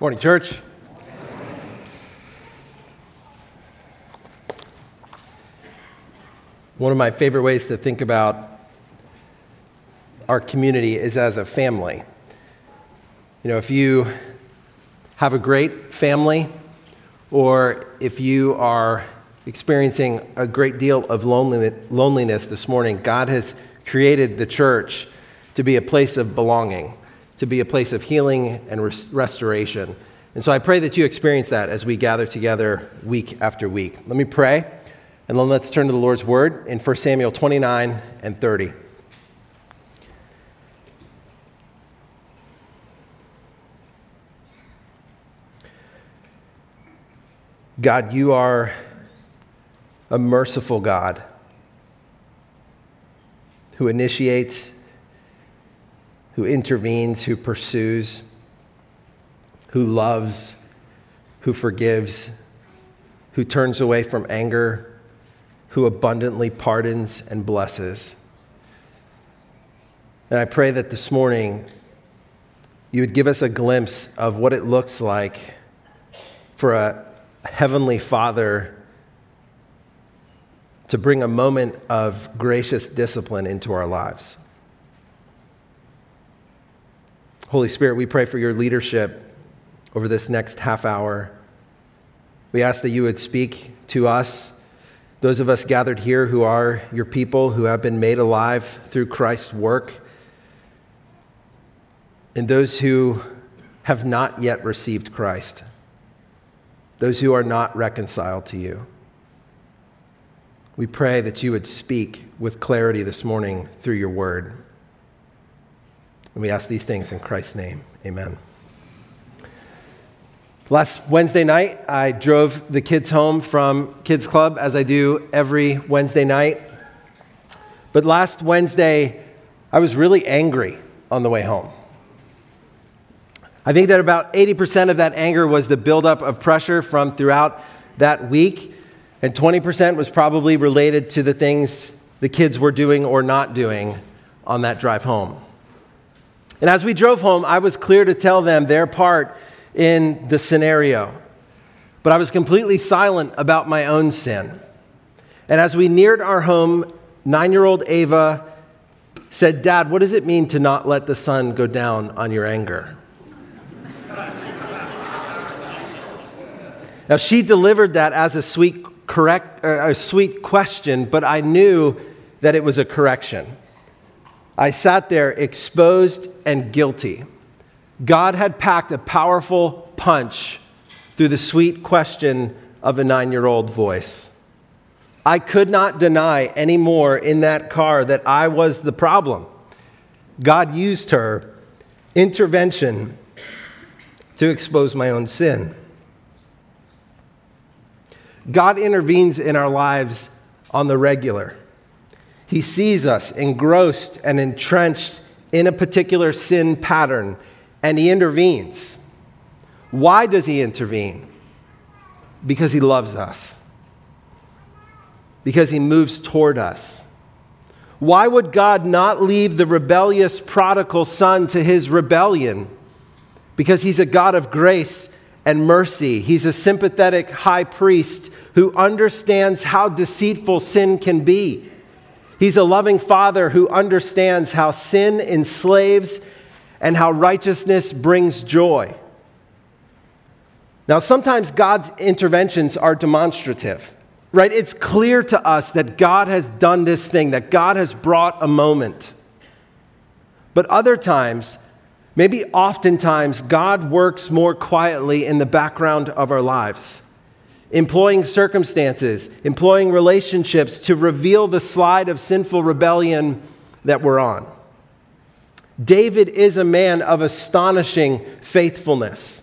Morning, church. One of my favorite ways to think about our community is as a family. You know, if you have a great family, or if you are experiencing a great deal of loneliness this morning, God has created the church to be a place of belonging, to be a place of healing and res- restoration. And so I pray that you experience that as we gather together week after week. Let me pray, and then let's turn to the Lord's word in 1 Samuel 29 and 30. God, you are a merciful God who initiates, who intervenes, who pursues, who loves, who forgives, who turns away from anger, who abundantly pardons and blesses. And I pray that this morning you would give us a glimpse of what it looks like for a heavenly Father to bring a moment of gracious discipline into our lives. Holy Spirit, we pray for your leadership over this next half hour. We ask that you would speak to us, those of us gathered here who are your people, who have been made alive through Christ's work, and those who have not yet received Christ, those who are not reconciled to you. We pray that you would speak with clarity this morning through your word. And we ask these things in Christ's name. Amen. Last Wednesday night, I drove the kids home from Kids Club, as I do every Wednesday night. But last Wednesday, I was really angry on the way home. I think that about 80% of that anger was the buildup of pressure from throughout that week and 20% was probably related to the things the kids were doing or not doing on that drive home. And as we drove home, I was clear to tell them their part in the scenario. But I was completely silent about my own sin. And as we neared our home, nine year old Ava said, Dad, what does it mean to not let the sun go down on your anger? now, she delivered that as a sweet correct, uh, a sweet question, but I knew that it was a correction. I sat there exposed and guilty. God had packed a powerful punch through the sweet question of a nine year old voice. I could not deny anymore in that car that I was the problem. God used her intervention to expose my own sin. God intervenes in our lives on the regular. He sees us engrossed and entrenched in a particular sin pattern, and He intervenes. Why does He intervene? Because He loves us, because He moves toward us. Why would God not leave the rebellious prodigal son to his rebellion? Because He's a God of grace and mercy. He's a sympathetic high priest who understands how deceitful sin can be. He's a loving father who understands how sin enslaves and how righteousness brings joy. Now, sometimes God's interventions are demonstrative, right? It's clear to us that God has done this thing, that God has brought a moment. But other times, Maybe oftentimes God works more quietly in the background of our lives, employing circumstances, employing relationships to reveal the slide of sinful rebellion that we're on. David is a man of astonishing faithfulness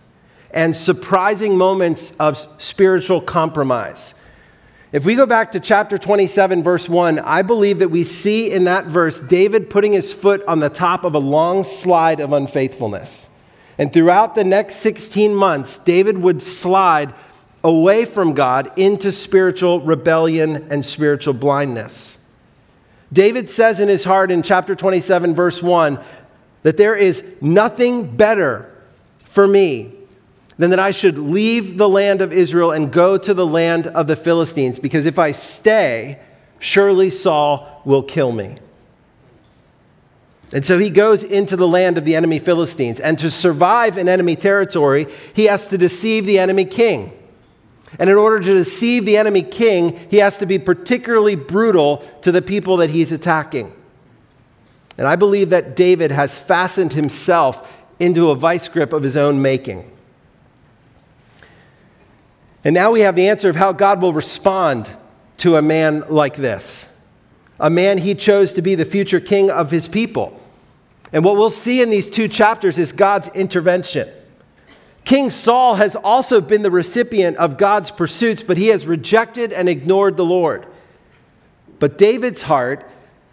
and surprising moments of spiritual compromise. If we go back to chapter 27, verse 1, I believe that we see in that verse David putting his foot on the top of a long slide of unfaithfulness. And throughout the next 16 months, David would slide away from God into spiritual rebellion and spiritual blindness. David says in his heart in chapter 27, verse 1, that there is nothing better for me than that I should leave the land of Israel and go to the land of the Philistines, because if I stay, surely Saul will kill me. And so he goes into the land of the enemy Philistines. And to survive in enemy territory, he has to deceive the enemy king. And in order to deceive the enemy king, he has to be particularly brutal to the people that he's attacking. And I believe that David has fastened himself into a vice grip of his own making. And now we have the answer of how God will respond to a man like this a man he chose to be the future king of his people. And what we'll see in these two chapters is God's intervention. King Saul has also been the recipient of God's pursuits, but he has rejected and ignored the Lord. But David's heart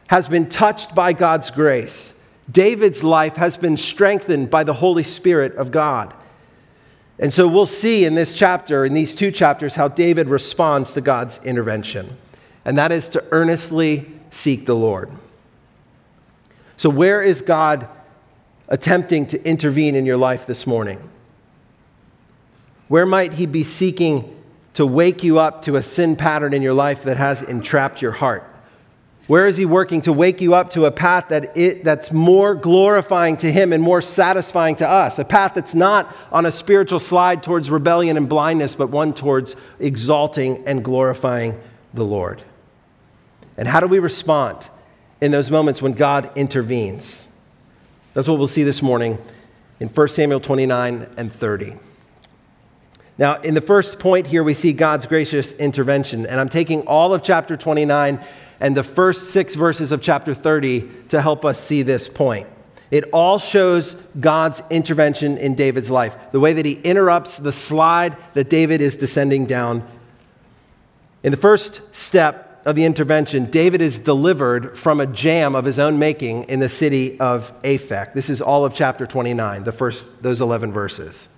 has been touched by God's grace. David's life has been strengthened by the Holy Spirit of God. And so we'll see in this chapter, in these two chapters, how David responds to God's intervention. And that is to earnestly seek the Lord. So, where is God attempting to intervene in your life this morning? Where might He be seeking to wake you up to a sin pattern in your life that has entrapped your heart? Where is he working to wake you up to a path that it, that's more glorifying to him and more satisfying to us? A path that's not on a spiritual slide towards rebellion and blindness, but one towards exalting and glorifying the Lord. And how do we respond in those moments when God intervenes? That's what we'll see this morning in 1 Samuel 29 and 30. Now, in the first point here, we see God's gracious intervention. And I'm taking all of chapter 29 and the first six verses of chapter 30 to help us see this point. It all shows God's intervention in David's life, the way that he interrupts the slide that David is descending down. In the first step of the intervention, David is delivered from a jam of his own making in the city of Aphek. This is all of chapter 29, the first those 11 verses.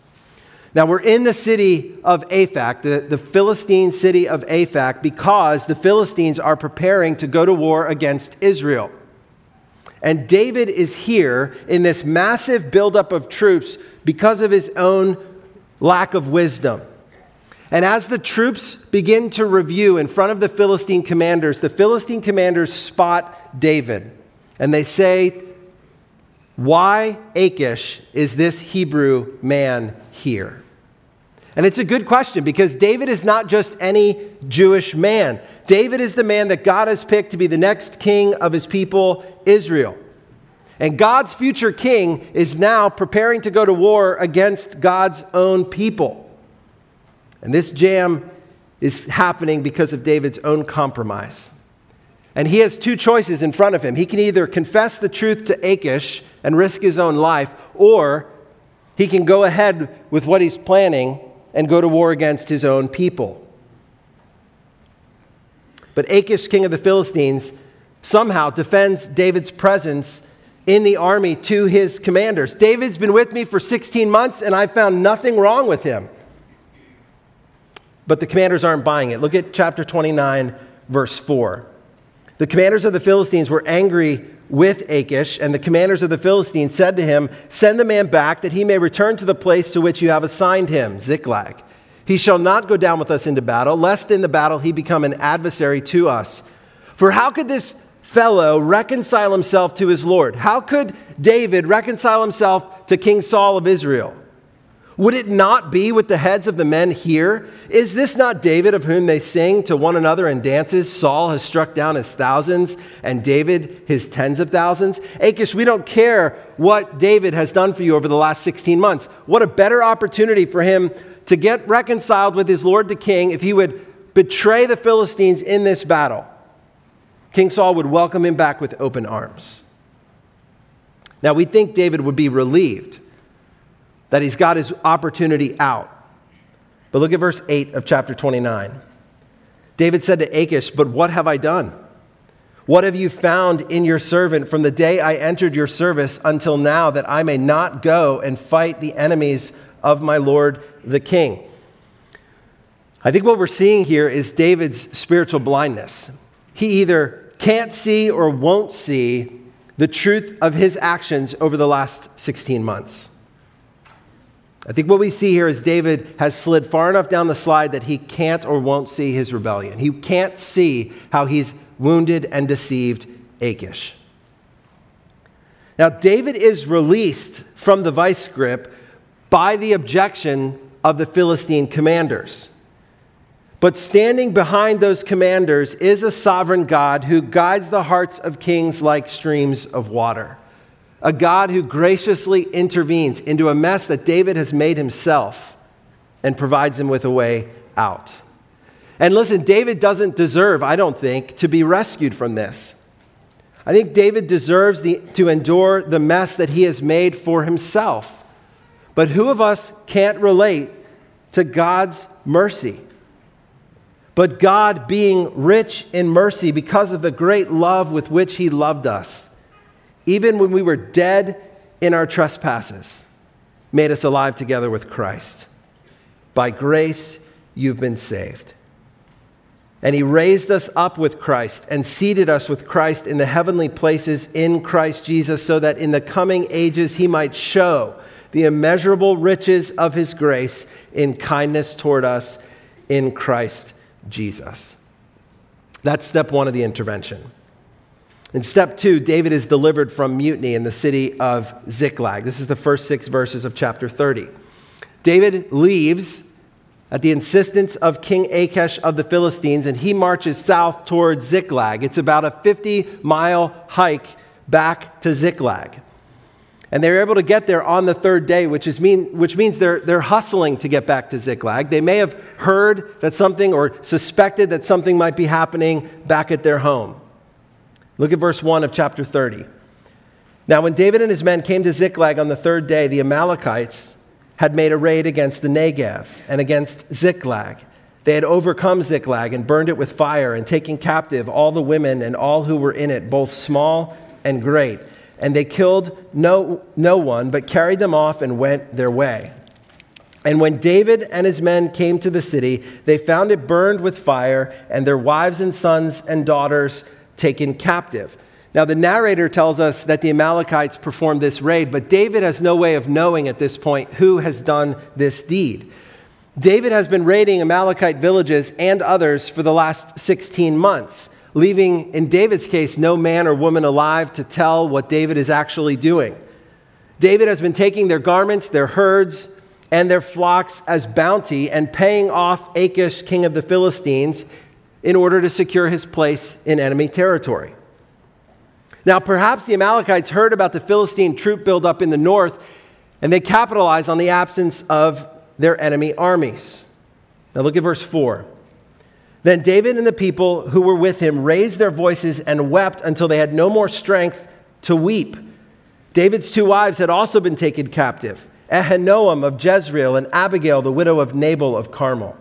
Now, we're in the city of Aphek, the, the Philistine city of Aphek, because the Philistines are preparing to go to war against Israel. And David is here in this massive buildup of troops because of his own lack of wisdom. And as the troops begin to review in front of the Philistine commanders, the Philistine commanders spot David. And they say, Why, Achish, is this Hebrew man here? And it's a good question because David is not just any Jewish man. David is the man that God has picked to be the next king of his people, Israel. And God's future king is now preparing to go to war against God's own people. And this jam is happening because of David's own compromise. And he has two choices in front of him. He can either confess the truth to Achish and risk his own life, or he can go ahead with what he's planning and go to war against his own people. But Achish, king of the Philistines, somehow defends David's presence in the army to his commanders. David's been with me for 16 months, and I found nothing wrong with him. But the commanders aren't buying it. Look at chapter 29, verse 4. The commanders of the Philistines were angry with Achish, and the commanders of the Philistines said to him, Send the man back that he may return to the place to which you have assigned him, Ziklag. He shall not go down with us into battle, lest in the battle he become an adversary to us. For how could this fellow reconcile himself to his Lord? How could David reconcile himself to King Saul of Israel? Would it not be with the heads of the men here? Is this not David of whom they sing to one another in dances? Saul has struck down his thousands and David his tens of thousands. Achish, we don't care what David has done for you over the last 16 months. What a better opportunity for him to get reconciled with his Lord the king if he would betray the Philistines in this battle. King Saul would welcome him back with open arms. Now, we think David would be relieved that he's got his opportunity out. But look at verse 8 of chapter 29. David said to Achish, But what have I done? What have you found in your servant from the day I entered your service until now that I may not go and fight the enemies of my Lord the king? I think what we're seeing here is David's spiritual blindness. He either can't see or won't see the truth of his actions over the last 16 months. I think what we see here is David has slid far enough down the slide that he can't or won't see his rebellion. He can't see how he's wounded and deceived Achish. Now, David is released from the vice grip by the objection of the Philistine commanders. But standing behind those commanders is a sovereign God who guides the hearts of kings like streams of water. A God who graciously intervenes into a mess that David has made himself and provides him with a way out. And listen, David doesn't deserve, I don't think, to be rescued from this. I think David deserves the, to endure the mess that he has made for himself. But who of us can't relate to God's mercy? But God, being rich in mercy because of the great love with which he loved us, even when we were dead in our trespasses, made us alive together with Christ. By grace, you've been saved. And he raised us up with Christ and seated us with Christ in the heavenly places in Christ Jesus, so that in the coming ages he might show the immeasurable riches of his grace in kindness toward us in Christ Jesus. That's step one of the intervention. In step two, David is delivered from mutiny in the city of Ziklag. This is the first six verses of chapter 30. David leaves at the insistence of King Achish of the Philistines, and he marches south towards Ziklag. It's about a 50 mile hike back to Ziklag. And they're able to get there on the third day, which, is mean, which means they're, they're hustling to get back to Ziklag. They may have heard that something or suspected that something might be happening back at their home. Look at verse 1 of chapter 30. Now, when David and his men came to Ziklag on the third day, the Amalekites had made a raid against the Negev and against Ziklag. They had overcome Ziklag and burned it with fire and taken captive all the women and all who were in it, both small and great. And they killed no, no one, but carried them off and went their way. And when David and his men came to the city, they found it burned with fire, and their wives and sons and daughters taken captive. Now, the narrator tells us that the Amalekites performed this raid, but David has no way of knowing at this point who has done this deed. David has been raiding Amalekite villages and others for the last 16 months, leaving, in David's case, no man or woman alive to tell what David is actually doing. David has been taking their garments, their herds, and their flocks as bounty and paying off Achish, king of the Philistines, in order to secure his place in enemy territory. Now, perhaps the Amalekites heard about the Philistine troop buildup in the north, and they capitalized on the absence of their enemy armies. Now, look at verse 4. Then David and the people who were with him raised their voices and wept until they had no more strength to weep. David's two wives had also been taken captive Ahinoam of Jezreel and Abigail, the widow of Nabal of Carmel.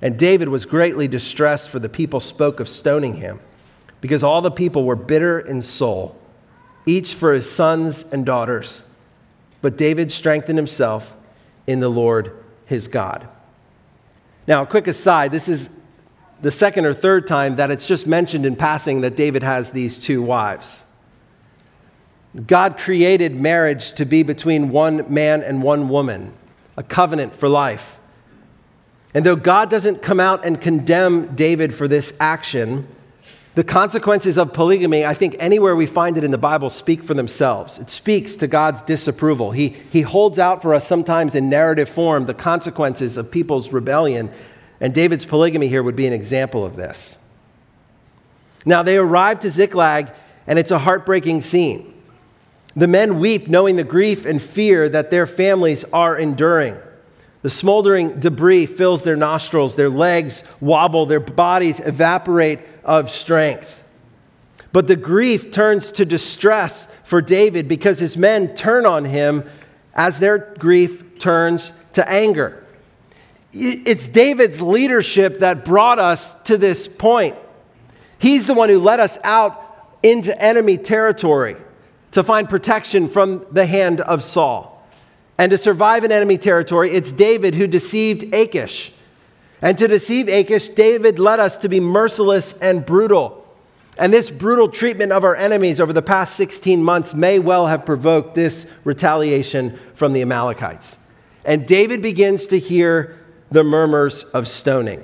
And David was greatly distressed, for the people spoke of stoning him because all the people were bitter in soul, each for his sons and daughters. But David strengthened himself in the Lord his God. Now, a quick aside this is the second or third time that it's just mentioned in passing that David has these two wives. God created marriage to be between one man and one woman, a covenant for life. And though God doesn't come out and condemn David for this action, the consequences of polygamy, I think anywhere we find it in the Bible, speak for themselves. It speaks to God's disapproval. He, he holds out for us sometimes in narrative form the consequences of people's rebellion, and David's polygamy here would be an example of this. Now, they arrive to Ziklag, and it's a heartbreaking scene. The men weep, knowing the grief and fear that their families are enduring. The smoldering debris fills their nostrils, their legs wobble, their bodies evaporate of strength. But the grief turns to distress for David because his men turn on him as their grief turns to anger. It's David's leadership that brought us to this point. He's the one who led us out into enemy territory to find protection from the hand of Saul. And to survive in enemy territory, it's David who deceived Achish and to deceive Achish, David led us to be merciless and brutal. And this brutal treatment of our enemies over the past 16 months may well have provoked this retaliation from the Amalekites. and David begins to hear the murmurs of stoning.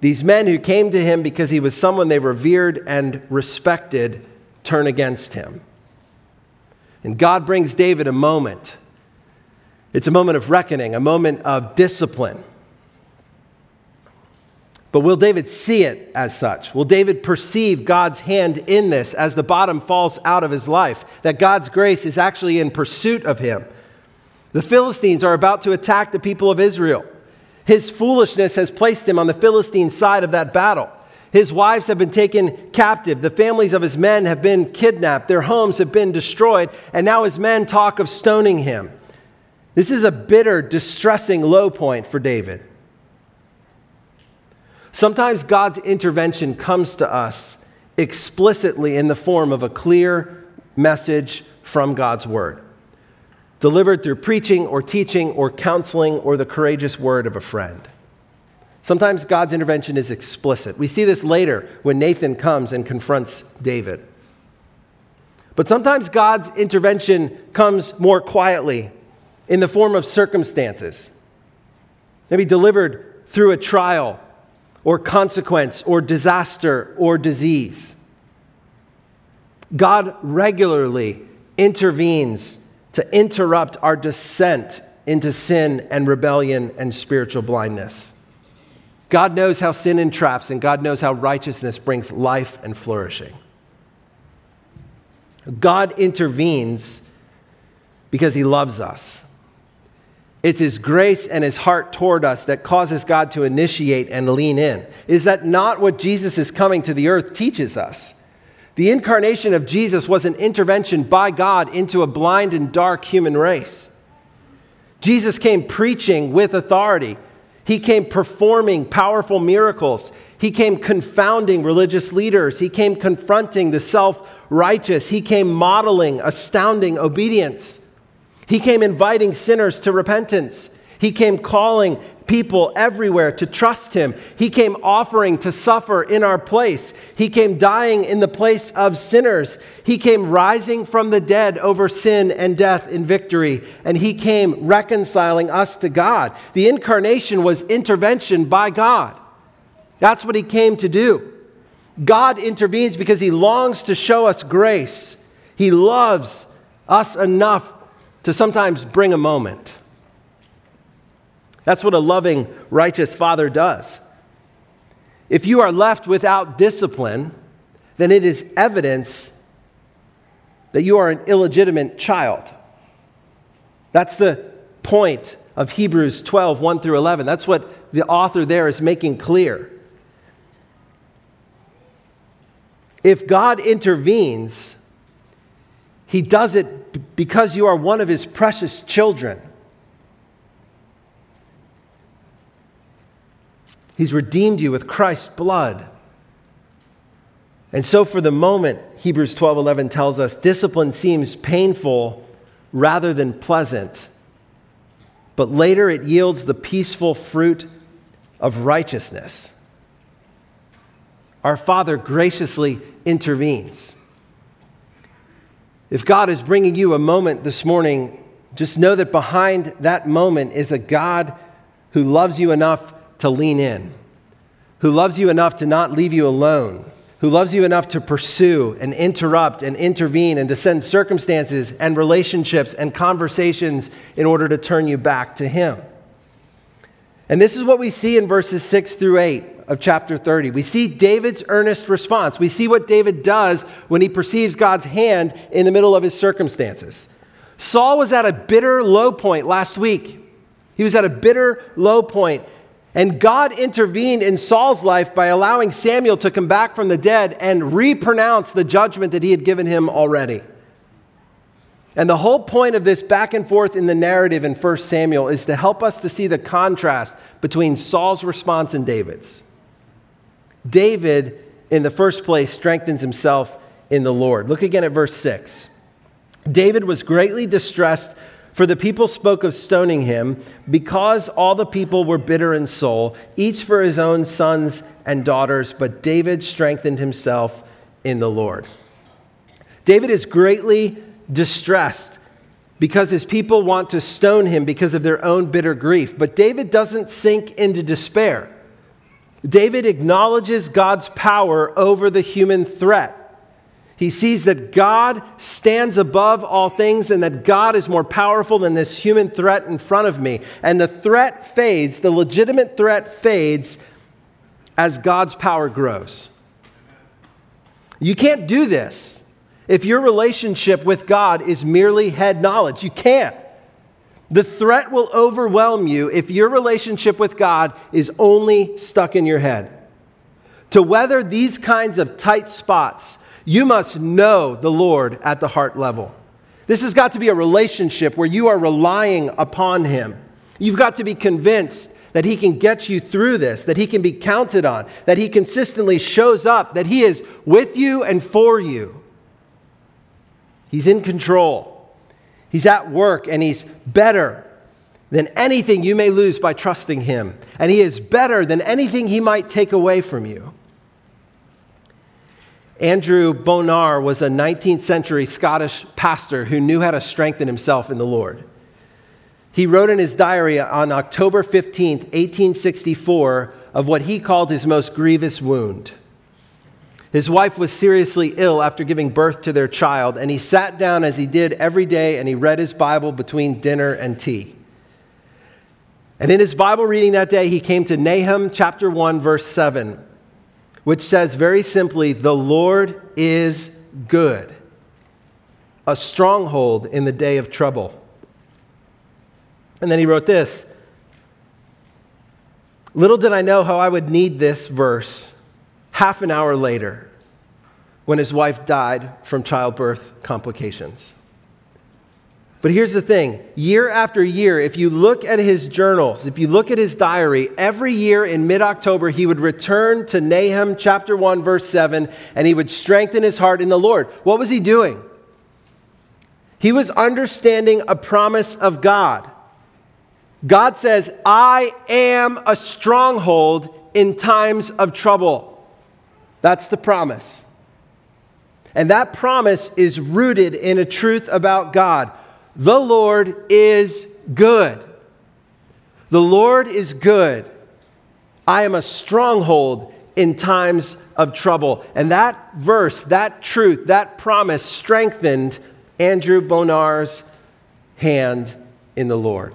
These men who came to him because he was someone they revered and respected turn against him. And God brings David a moment. It's a moment of reckoning, a moment of discipline. But will David see it as such? Will David perceive God's hand in this as the bottom falls out of his life? That God's grace is actually in pursuit of him? The Philistines are about to attack the people of Israel. His foolishness has placed him on the Philistine side of that battle. His wives have been taken captive. The families of his men have been kidnapped. Their homes have been destroyed. And now his men talk of stoning him. This is a bitter, distressing low point for David. Sometimes God's intervention comes to us explicitly in the form of a clear message from God's word delivered through preaching or teaching or counseling or the courageous word of a friend. Sometimes God's intervention is explicit. We see this later when Nathan comes and confronts David. But sometimes God's intervention comes more quietly in the form of circumstances, maybe delivered through a trial or consequence or disaster or disease. God regularly intervenes to interrupt our descent into sin and rebellion and spiritual blindness. God knows how sin entraps, and God knows how righteousness brings life and flourishing. God intervenes because he loves us. It's his grace and his heart toward us that causes God to initiate and lean in. Is that not what Jesus is coming to the earth teaches us? The incarnation of Jesus was an intervention by God into a blind and dark human race. Jesus came preaching with authority. He came performing powerful miracles. He came confounding religious leaders. He came confronting the self righteous. He came modeling astounding obedience. He came inviting sinners to repentance. He came calling people everywhere to trust him. He came offering to suffer in our place. He came dying in the place of sinners. He came rising from the dead over sin and death in victory. And he came reconciling us to God. The incarnation was intervention by God. That's what he came to do. God intervenes because he longs to show us grace. He loves us enough to sometimes bring a moment. That's what a loving, righteous father does. If you are left without discipline, then it is evidence that you are an illegitimate child. That's the point of Hebrews 12, 1 through 11. That's what the author there is making clear. If God intervenes, he does it because you are one of his precious children. He's redeemed you with Christ's blood. And so, for the moment, Hebrews 12 11 tells us discipline seems painful rather than pleasant, but later it yields the peaceful fruit of righteousness. Our Father graciously intervenes. If God is bringing you a moment this morning, just know that behind that moment is a God who loves you enough to lean in, who loves you enough to not leave you alone, who loves you enough to pursue and interrupt and intervene and to send circumstances and relationships and conversations in order to turn you back to Him. And this is what we see in verses 6 through 8 of chapter 30. We see David's earnest response. We see what David does when he perceives God's hand in the middle of his circumstances. Saul was at a bitter low point last week. He was at a bitter low point and God intervened in Saul's life by allowing Samuel to come back from the dead and repronounce the judgment that he had given him already. And the whole point of this back and forth in the narrative in 1 Samuel is to help us to see the contrast between Saul's response and David's. David, in the first place, strengthens himself in the Lord. Look again at verse 6. David was greatly distressed for the people spoke of stoning him because all the people were bitter in soul, each for his own sons and daughters, but David strengthened himself in the Lord. David is greatly distressed because his people want to stone him because of their own bitter grief. But David doesn't sink into despair. David acknowledges God's power over the human threat. He sees that God stands above all things and that God is more powerful than this human threat in front of me. And the threat fades, the legitimate threat fades as God's power grows. You can't do this if your relationship with God is merely head knowledge. You can't. The threat will overwhelm you if your relationship with God is only stuck in your head. To weather these kinds of tight spots, you must know the Lord at the heart level. This has got to be a relationship where you are relying upon Him. You've got to be convinced that He can get you through this, that He can be counted on, that He consistently shows up, that He is with you and for you. He's in control. He's at work and he's better than anything you may lose by trusting him. And he is better than anything he might take away from you. Andrew Bonar was a 19th century Scottish pastor who knew how to strengthen himself in the Lord. He wrote in his diary on October 15th, 1864, of what he called his most grievous wound. His wife was seriously ill after giving birth to their child, and he sat down as he did every day and he read his Bible between dinner and tea. And in his Bible reading that day, he came to Nahum chapter 1, verse 7, which says very simply, The Lord is good, a stronghold in the day of trouble. And then he wrote this Little did I know how I would need this verse half an hour later when his wife died from childbirth complications. But here's the thing year after year, if you look at his journals, if you look at his diary, every year in mid October, he would return to Nahum chapter 1, verse 7, and he would strengthen his heart in the Lord. What was he doing? He was understanding a promise of God. God says, I am a stronghold in times of trouble. That's the promise. And that promise is rooted in a truth about God. The Lord is good. The Lord is good. I am a stronghold in times of trouble. And that verse, that truth, that promise strengthened Andrew Bonar's hand in the Lord.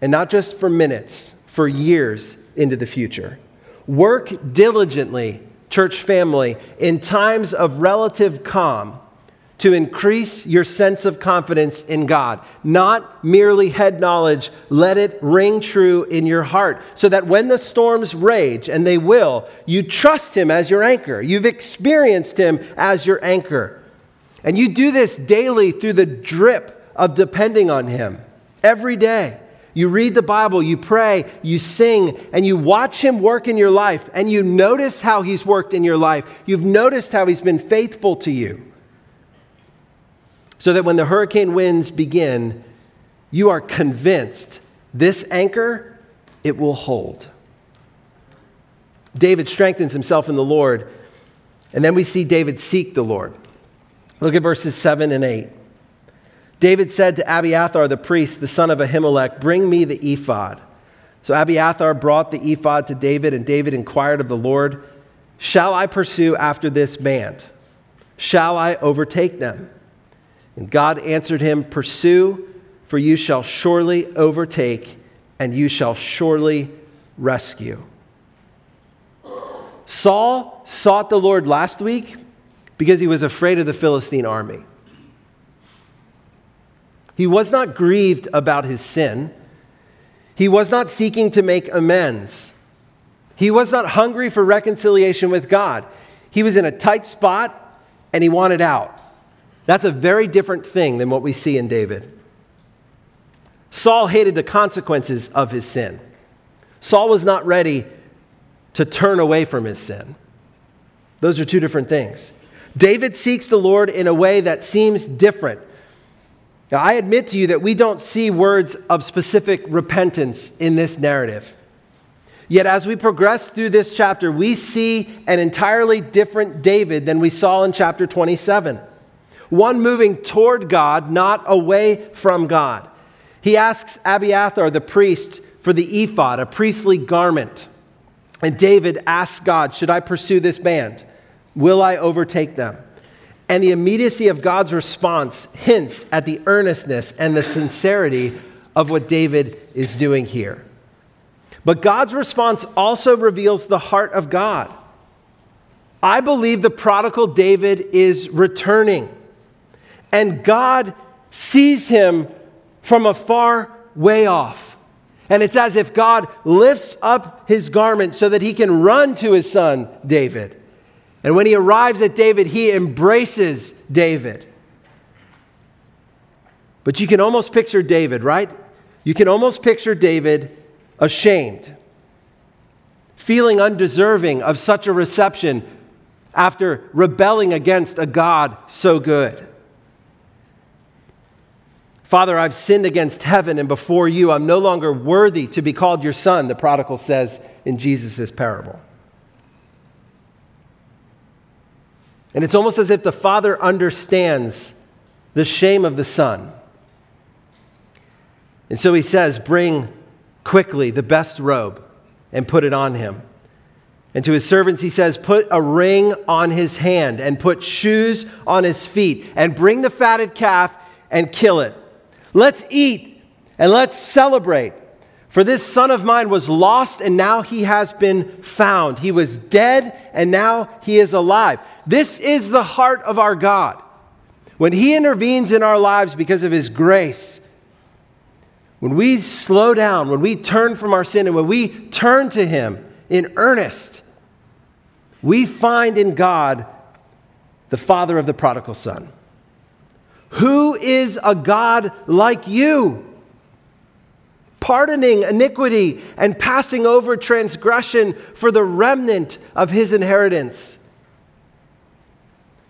And not just for minutes, for years into the future. Work diligently church family, in times of relative calm, to increase your sense of confidence in God. Not merely head knowledge, let it ring true in your heart so that when the storms rage, and they will, you trust Him as your anchor. You've experienced Him as your anchor. And you do this daily through the drip of depending on Him every day. You read the Bible, you pray, you sing, and you watch Him work in your life, and you notice how He's worked in your life. You've noticed how He's been faithful to you. So that when the hurricane winds begin, you are convinced this anchor, it will hold. David strengthens himself in the Lord, and then we see David seek the Lord. Look at verses 7 and 8. David said to Abiathar the priest, the son of Ahimelech, Bring me the ephod. So Abiathar brought the ephod to David, and David inquired of the Lord, Shall I pursue after this band? Shall I overtake them? And God answered him, Pursue, for you shall surely overtake, and you shall surely rescue. Saul sought the Lord last week because he was afraid of the Philistine army. He was not grieved about his sin. He was not seeking to make amends. He was not hungry for reconciliation with God. He was in a tight spot and he wanted out. That's a very different thing than what we see in David. Saul hated the consequences of his sin. Saul was not ready to turn away from his sin. Those are two different things. David seeks the Lord in a way that seems different now, I admit to you that we don't see words of specific repentance in this narrative. Yet, as we progress through this chapter, we see an entirely different David than we saw in chapter 27. one moving toward God, not away from God. He asks Abiathar, the priest, for the ephod, a priestly garment. And David asks God, Should I pursue this band? Will I overtake them? And the immediacy of God's response hints at the earnestness and the sincerity of what David is doing here. But God's response also reveals the heart of God. I believe the prodigal David is returning, and God sees him from a far way off. And it's as if God lifts up his garment so that he can run to his son, David. And when he arrives at David, he embraces David. But you can almost picture David, right? You can almost picture David ashamed, feeling undeserving of such a reception after rebelling against a God so good. Father, I've sinned against heaven and before you. I'm no longer worthy to be called your son, the prodigal says in Jesus' parable. And it's almost as if the father understands the shame of the son. And so he says, Bring quickly the best robe and put it on him. And to his servants, he says, Put a ring on his hand and put shoes on his feet and bring the fatted calf and kill it. Let's eat and let's celebrate. For this son of mine was lost and now he has been found. He was dead and now he is alive. This is the heart of our God. When he intervenes in our lives because of his grace, when we slow down, when we turn from our sin, and when we turn to him in earnest, we find in God the father of the prodigal son. Who is a God like you? Pardoning iniquity and passing over transgression for the remnant of his inheritance.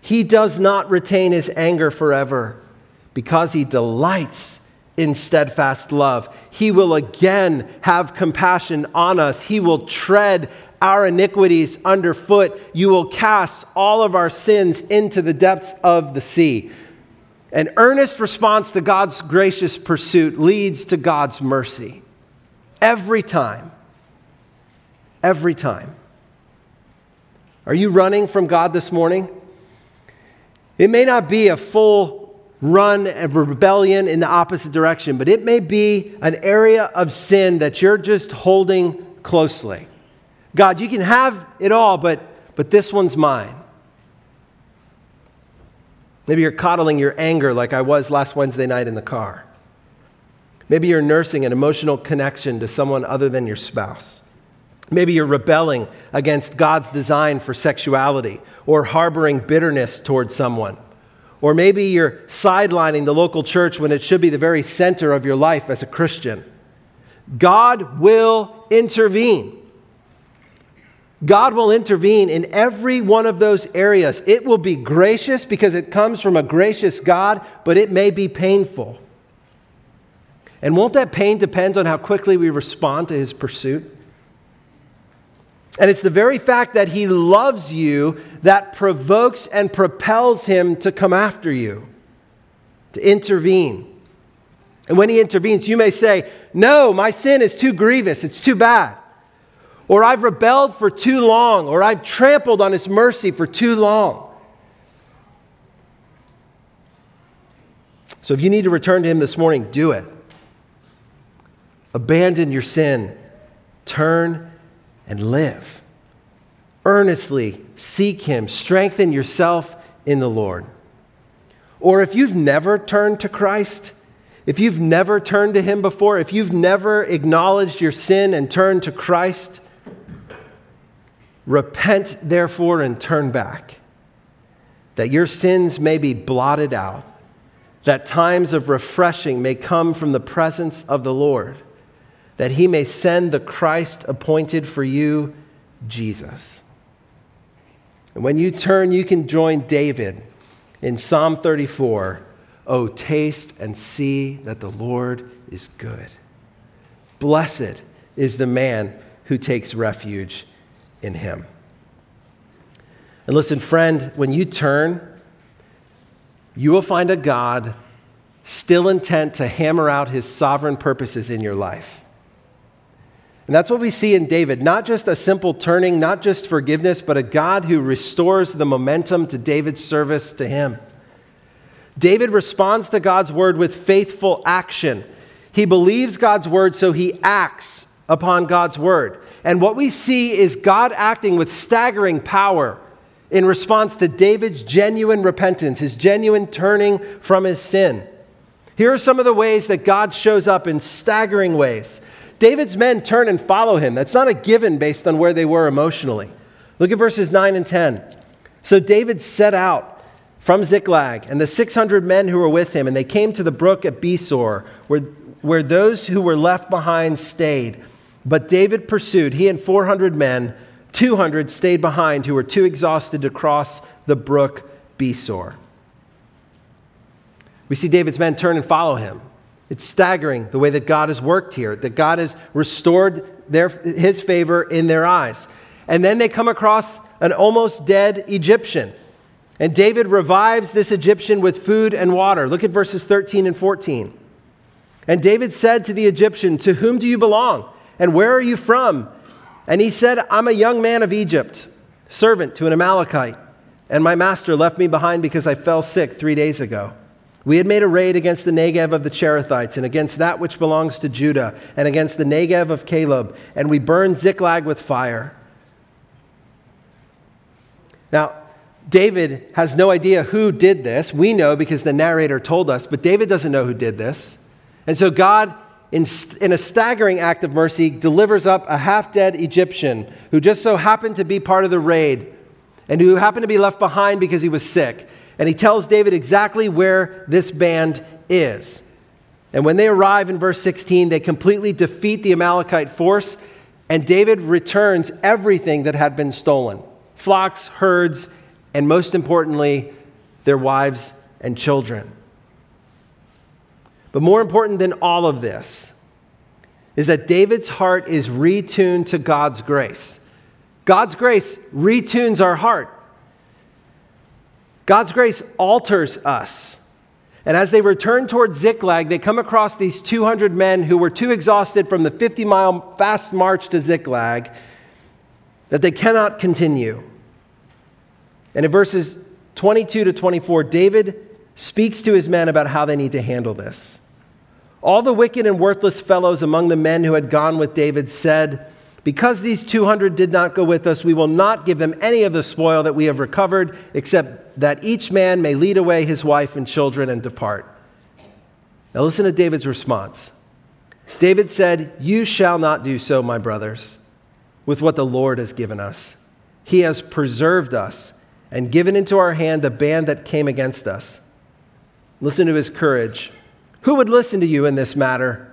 He does not retain his anger forever because he delights in steadfast love. He will again have compassion on us. He will tread our iniquities underfoot. You will cast all of our sins into the depths of the sea. An earnest response to God's gracious pursuit leads to God's mercy. Every time. Every time. Are you running from God this morning? It may not be a full run of rebellion in the opposite direction, but it may be an area of sin that you're just holding closely. God, you can have it all, but, but this one's mine. Maybe you're coddling your anger like I was last Wednesday night in the car. Maybe you're nursing an emotional connection to someone other than your spouse. Maybe you're rebelling against God's design for sexuality or harboring bitterness towards someone. Or maybe you're sidelining the local church when it should be the very center of your life as a Christian. God will intervene. God will intervene in every one of those areas. It will be gracious because it comes from a gracious God, but it may be painful. And won't that pain depend on how quickly we respond to his pursuit? And it's the very fact that he loves you that provokes and propels him to come after you, to intervene. And when he intervenes, you may say, No, my sin is too grievous, it's too bad or I've rebelled for too long, or I've trampled on His mercy for too long. So if you need to return to Him this morning, do it. Abandon your sin, turn and live. Earnestly seek Him, strengthen yourself in the Lord. Or if you've never turned to Christ, if you've never turned to Him before, if you've never acknowledged your sin and turned to Christ, Repent, therefore, and turn back, that your sins may be blotted out, that times of refreshing may come from the presence of the Lord, that he may send the Christ appointed for you, Jesus. And when you turn, you can join David in Psalm 34 Oh, taste and see that the Lord is good. Blessed is the man who takes refuge in Him. And listen, friend, when you turn, you will find a God still intent to hammer out his sovereign purposes in your life. And that's what we see in David not just a simple turning, not just forgiveness, but a God who restores the momentum to David's service to him. David responds to God's word with faithful action. He believes God's word, so he acts upon God's word. And what we see is God acting with staggering power in response to David's genuine repentance, his genuine turning from his sin. Here are some of the ways that God shows up in staggering ways. David's men turn and follow him. That's not a given based on where they were emotionally. Look at verses 9 and 10. So David set out from Ziklag and the 600 men who were with him, and they came to the brook at Besor, where, where those who were left behind stayed. But David pursued, he and 400 men, 200 stayed behind who were too exhausted to cross the brook Besor. We see David's men turn and follow him. It's staggering the way that God has worked here, that God has restored their, his favor in their eyes. And then they come across an almost dead Egyptian. And David revives this Egyptian with food and water. Look at verses 13 and 14. And David said to the Egyptian, To whom do you belong? And where are you from? And he said, I'm a young man of Egypt, servant to an Amalekite. And my master left me behind because I fell sick three days ago. We had made a raid against the Negev of the Cherethites, and against that which belongs to Judah, and against the Negev of Caleb, and we burned Ziklag with fire. Now, David has no idea who did this. We know because the narrator told us, but David doesn't know who did this. And so God, in, in a staggering act of mercy, delivers up a half dead Egyptian who just so happened to be part of the raid and who happened to be left behind because he was sick. And he tells David exactly where this band is. And when they arrive in verse 16, they completely defeat the Amalekite force, and David returns everything that had been stolen flocks, herds, and most importantly, their wives and children. But more important than all of this is that David's heart is retuned to God's grace. God's grace retunes our heart. God's grace alters us. And as they return towards Ziklag, they come across these 200 men who were too exhausted from the 50 mile fast march to Ziklag that they cannot continue. And in verses 22 to 24, David speaks to his men about how they need to handle this. All the wicked and worthless fellows among the men who had gone with David said, Because these 200 did not go with us, we will not give them any of the spoil that we have recovered, except that each man may lead away his wife and children and depart. Now listen to David's response. David said, You shall not do so, my brothers, with what the Lord has given us. He has preserved us and given into our hand the band that came against us. Listen to his courage. Who would listen to you in this matter?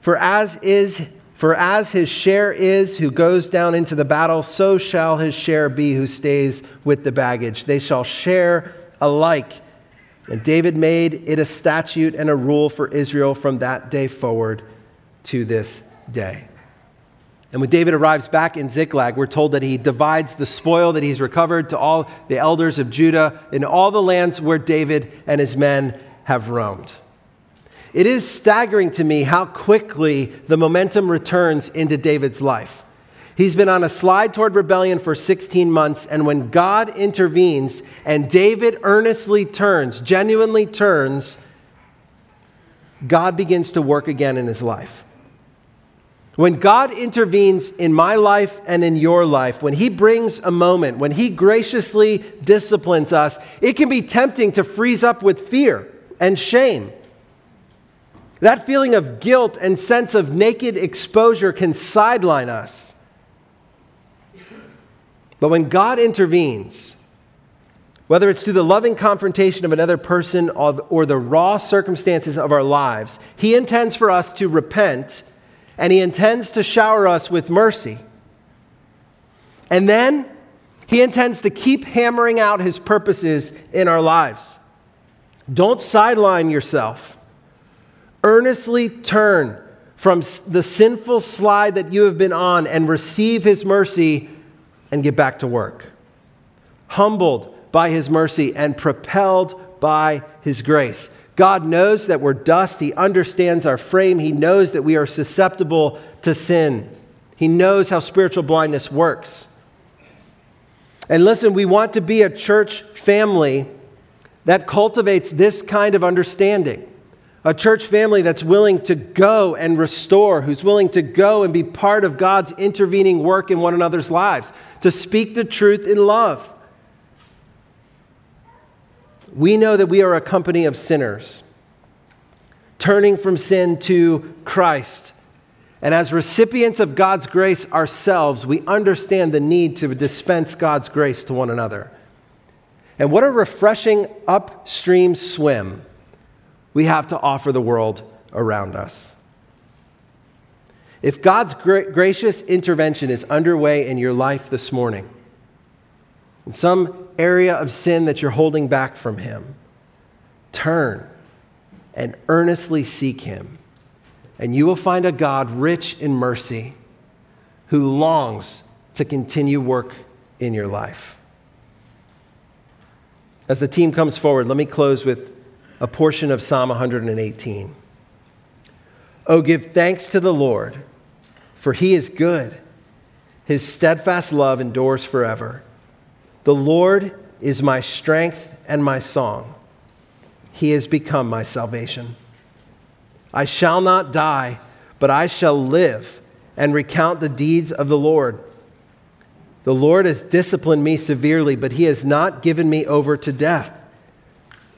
For as is for as his share is who goes down into the battle, so shall his share be who stays with the baggage. They shall share alike. And David made it a statute and a rule for Israel from that day forward to this day. And when David arrives back in Ziklag, we're told that he divides the spoil that he's recovered to all the elders of Judah in all the lands where David and his men have roamed. It is staggering to me how quickly the momentum returns into David's life. He's been on a slide toward rebellion for 16 months, and when God intervenes and David earnestly turns, genuinely turns, God begins to work again in his life. When God intervenes in my life and in your life, when He brings a moment, when He graciously disciplines us, it can be tempting to freeze up with fear and shame. That feeling of guilt and sense of naked exposure can sideline us. But when God intervenes, whether it's through the loving confrontation of another person or the raw circumstances of our lives, He intends for us to repent and He intends to shower us with mercy. And then He intends to keep hammering out His purposes in our lives. Don't sideline yourself. Earnestly turn from the sinful slide that you have been on and receive his mercy and get back to work. Humbled by his mercy and propelled by his grace. God knows that we're dust. He understands our frame. He knows that we are susceptible to sin. He knows how spiritual blindness works. And listen, we want to be a church family that cultivates this kind of understanding. A church family that's willing to go and restore, who's willing to go and be part of God's intervening work in one another's lives, to speak the truth in love. We know that we are a company of sinners, turning from sin to Christ. And as recipients of God's grace ourselves, we understand the need to dispense God's grace to one another. And what a refreshing upstream swim we have to offer the world around us. If God's gra- gracious intervention is underway in your life this morning, in some area of sin that you're holding back from Him, turn and earnestly seek Him and you will find a God rich in mercy who longs to continue work in your life. As the team comes forward, let me close with a portion of Psalm 118. Oh, give thanks to the Lord, for he is good. His steadfast love endures forever. The Lord is my strength and my song. He has become my salvation. I shall not die, but I shall live and recount the deeds of the Lord. The Lord has disciplined me severely, but he has not given me over to death.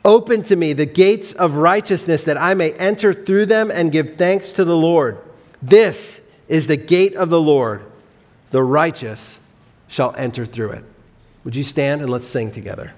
Open to me the gates of righteousness that I may enter through them and give thanks to the Lord. This is the gate of the Lord. The righteous shall enter through it. Would you stand and let's sing together?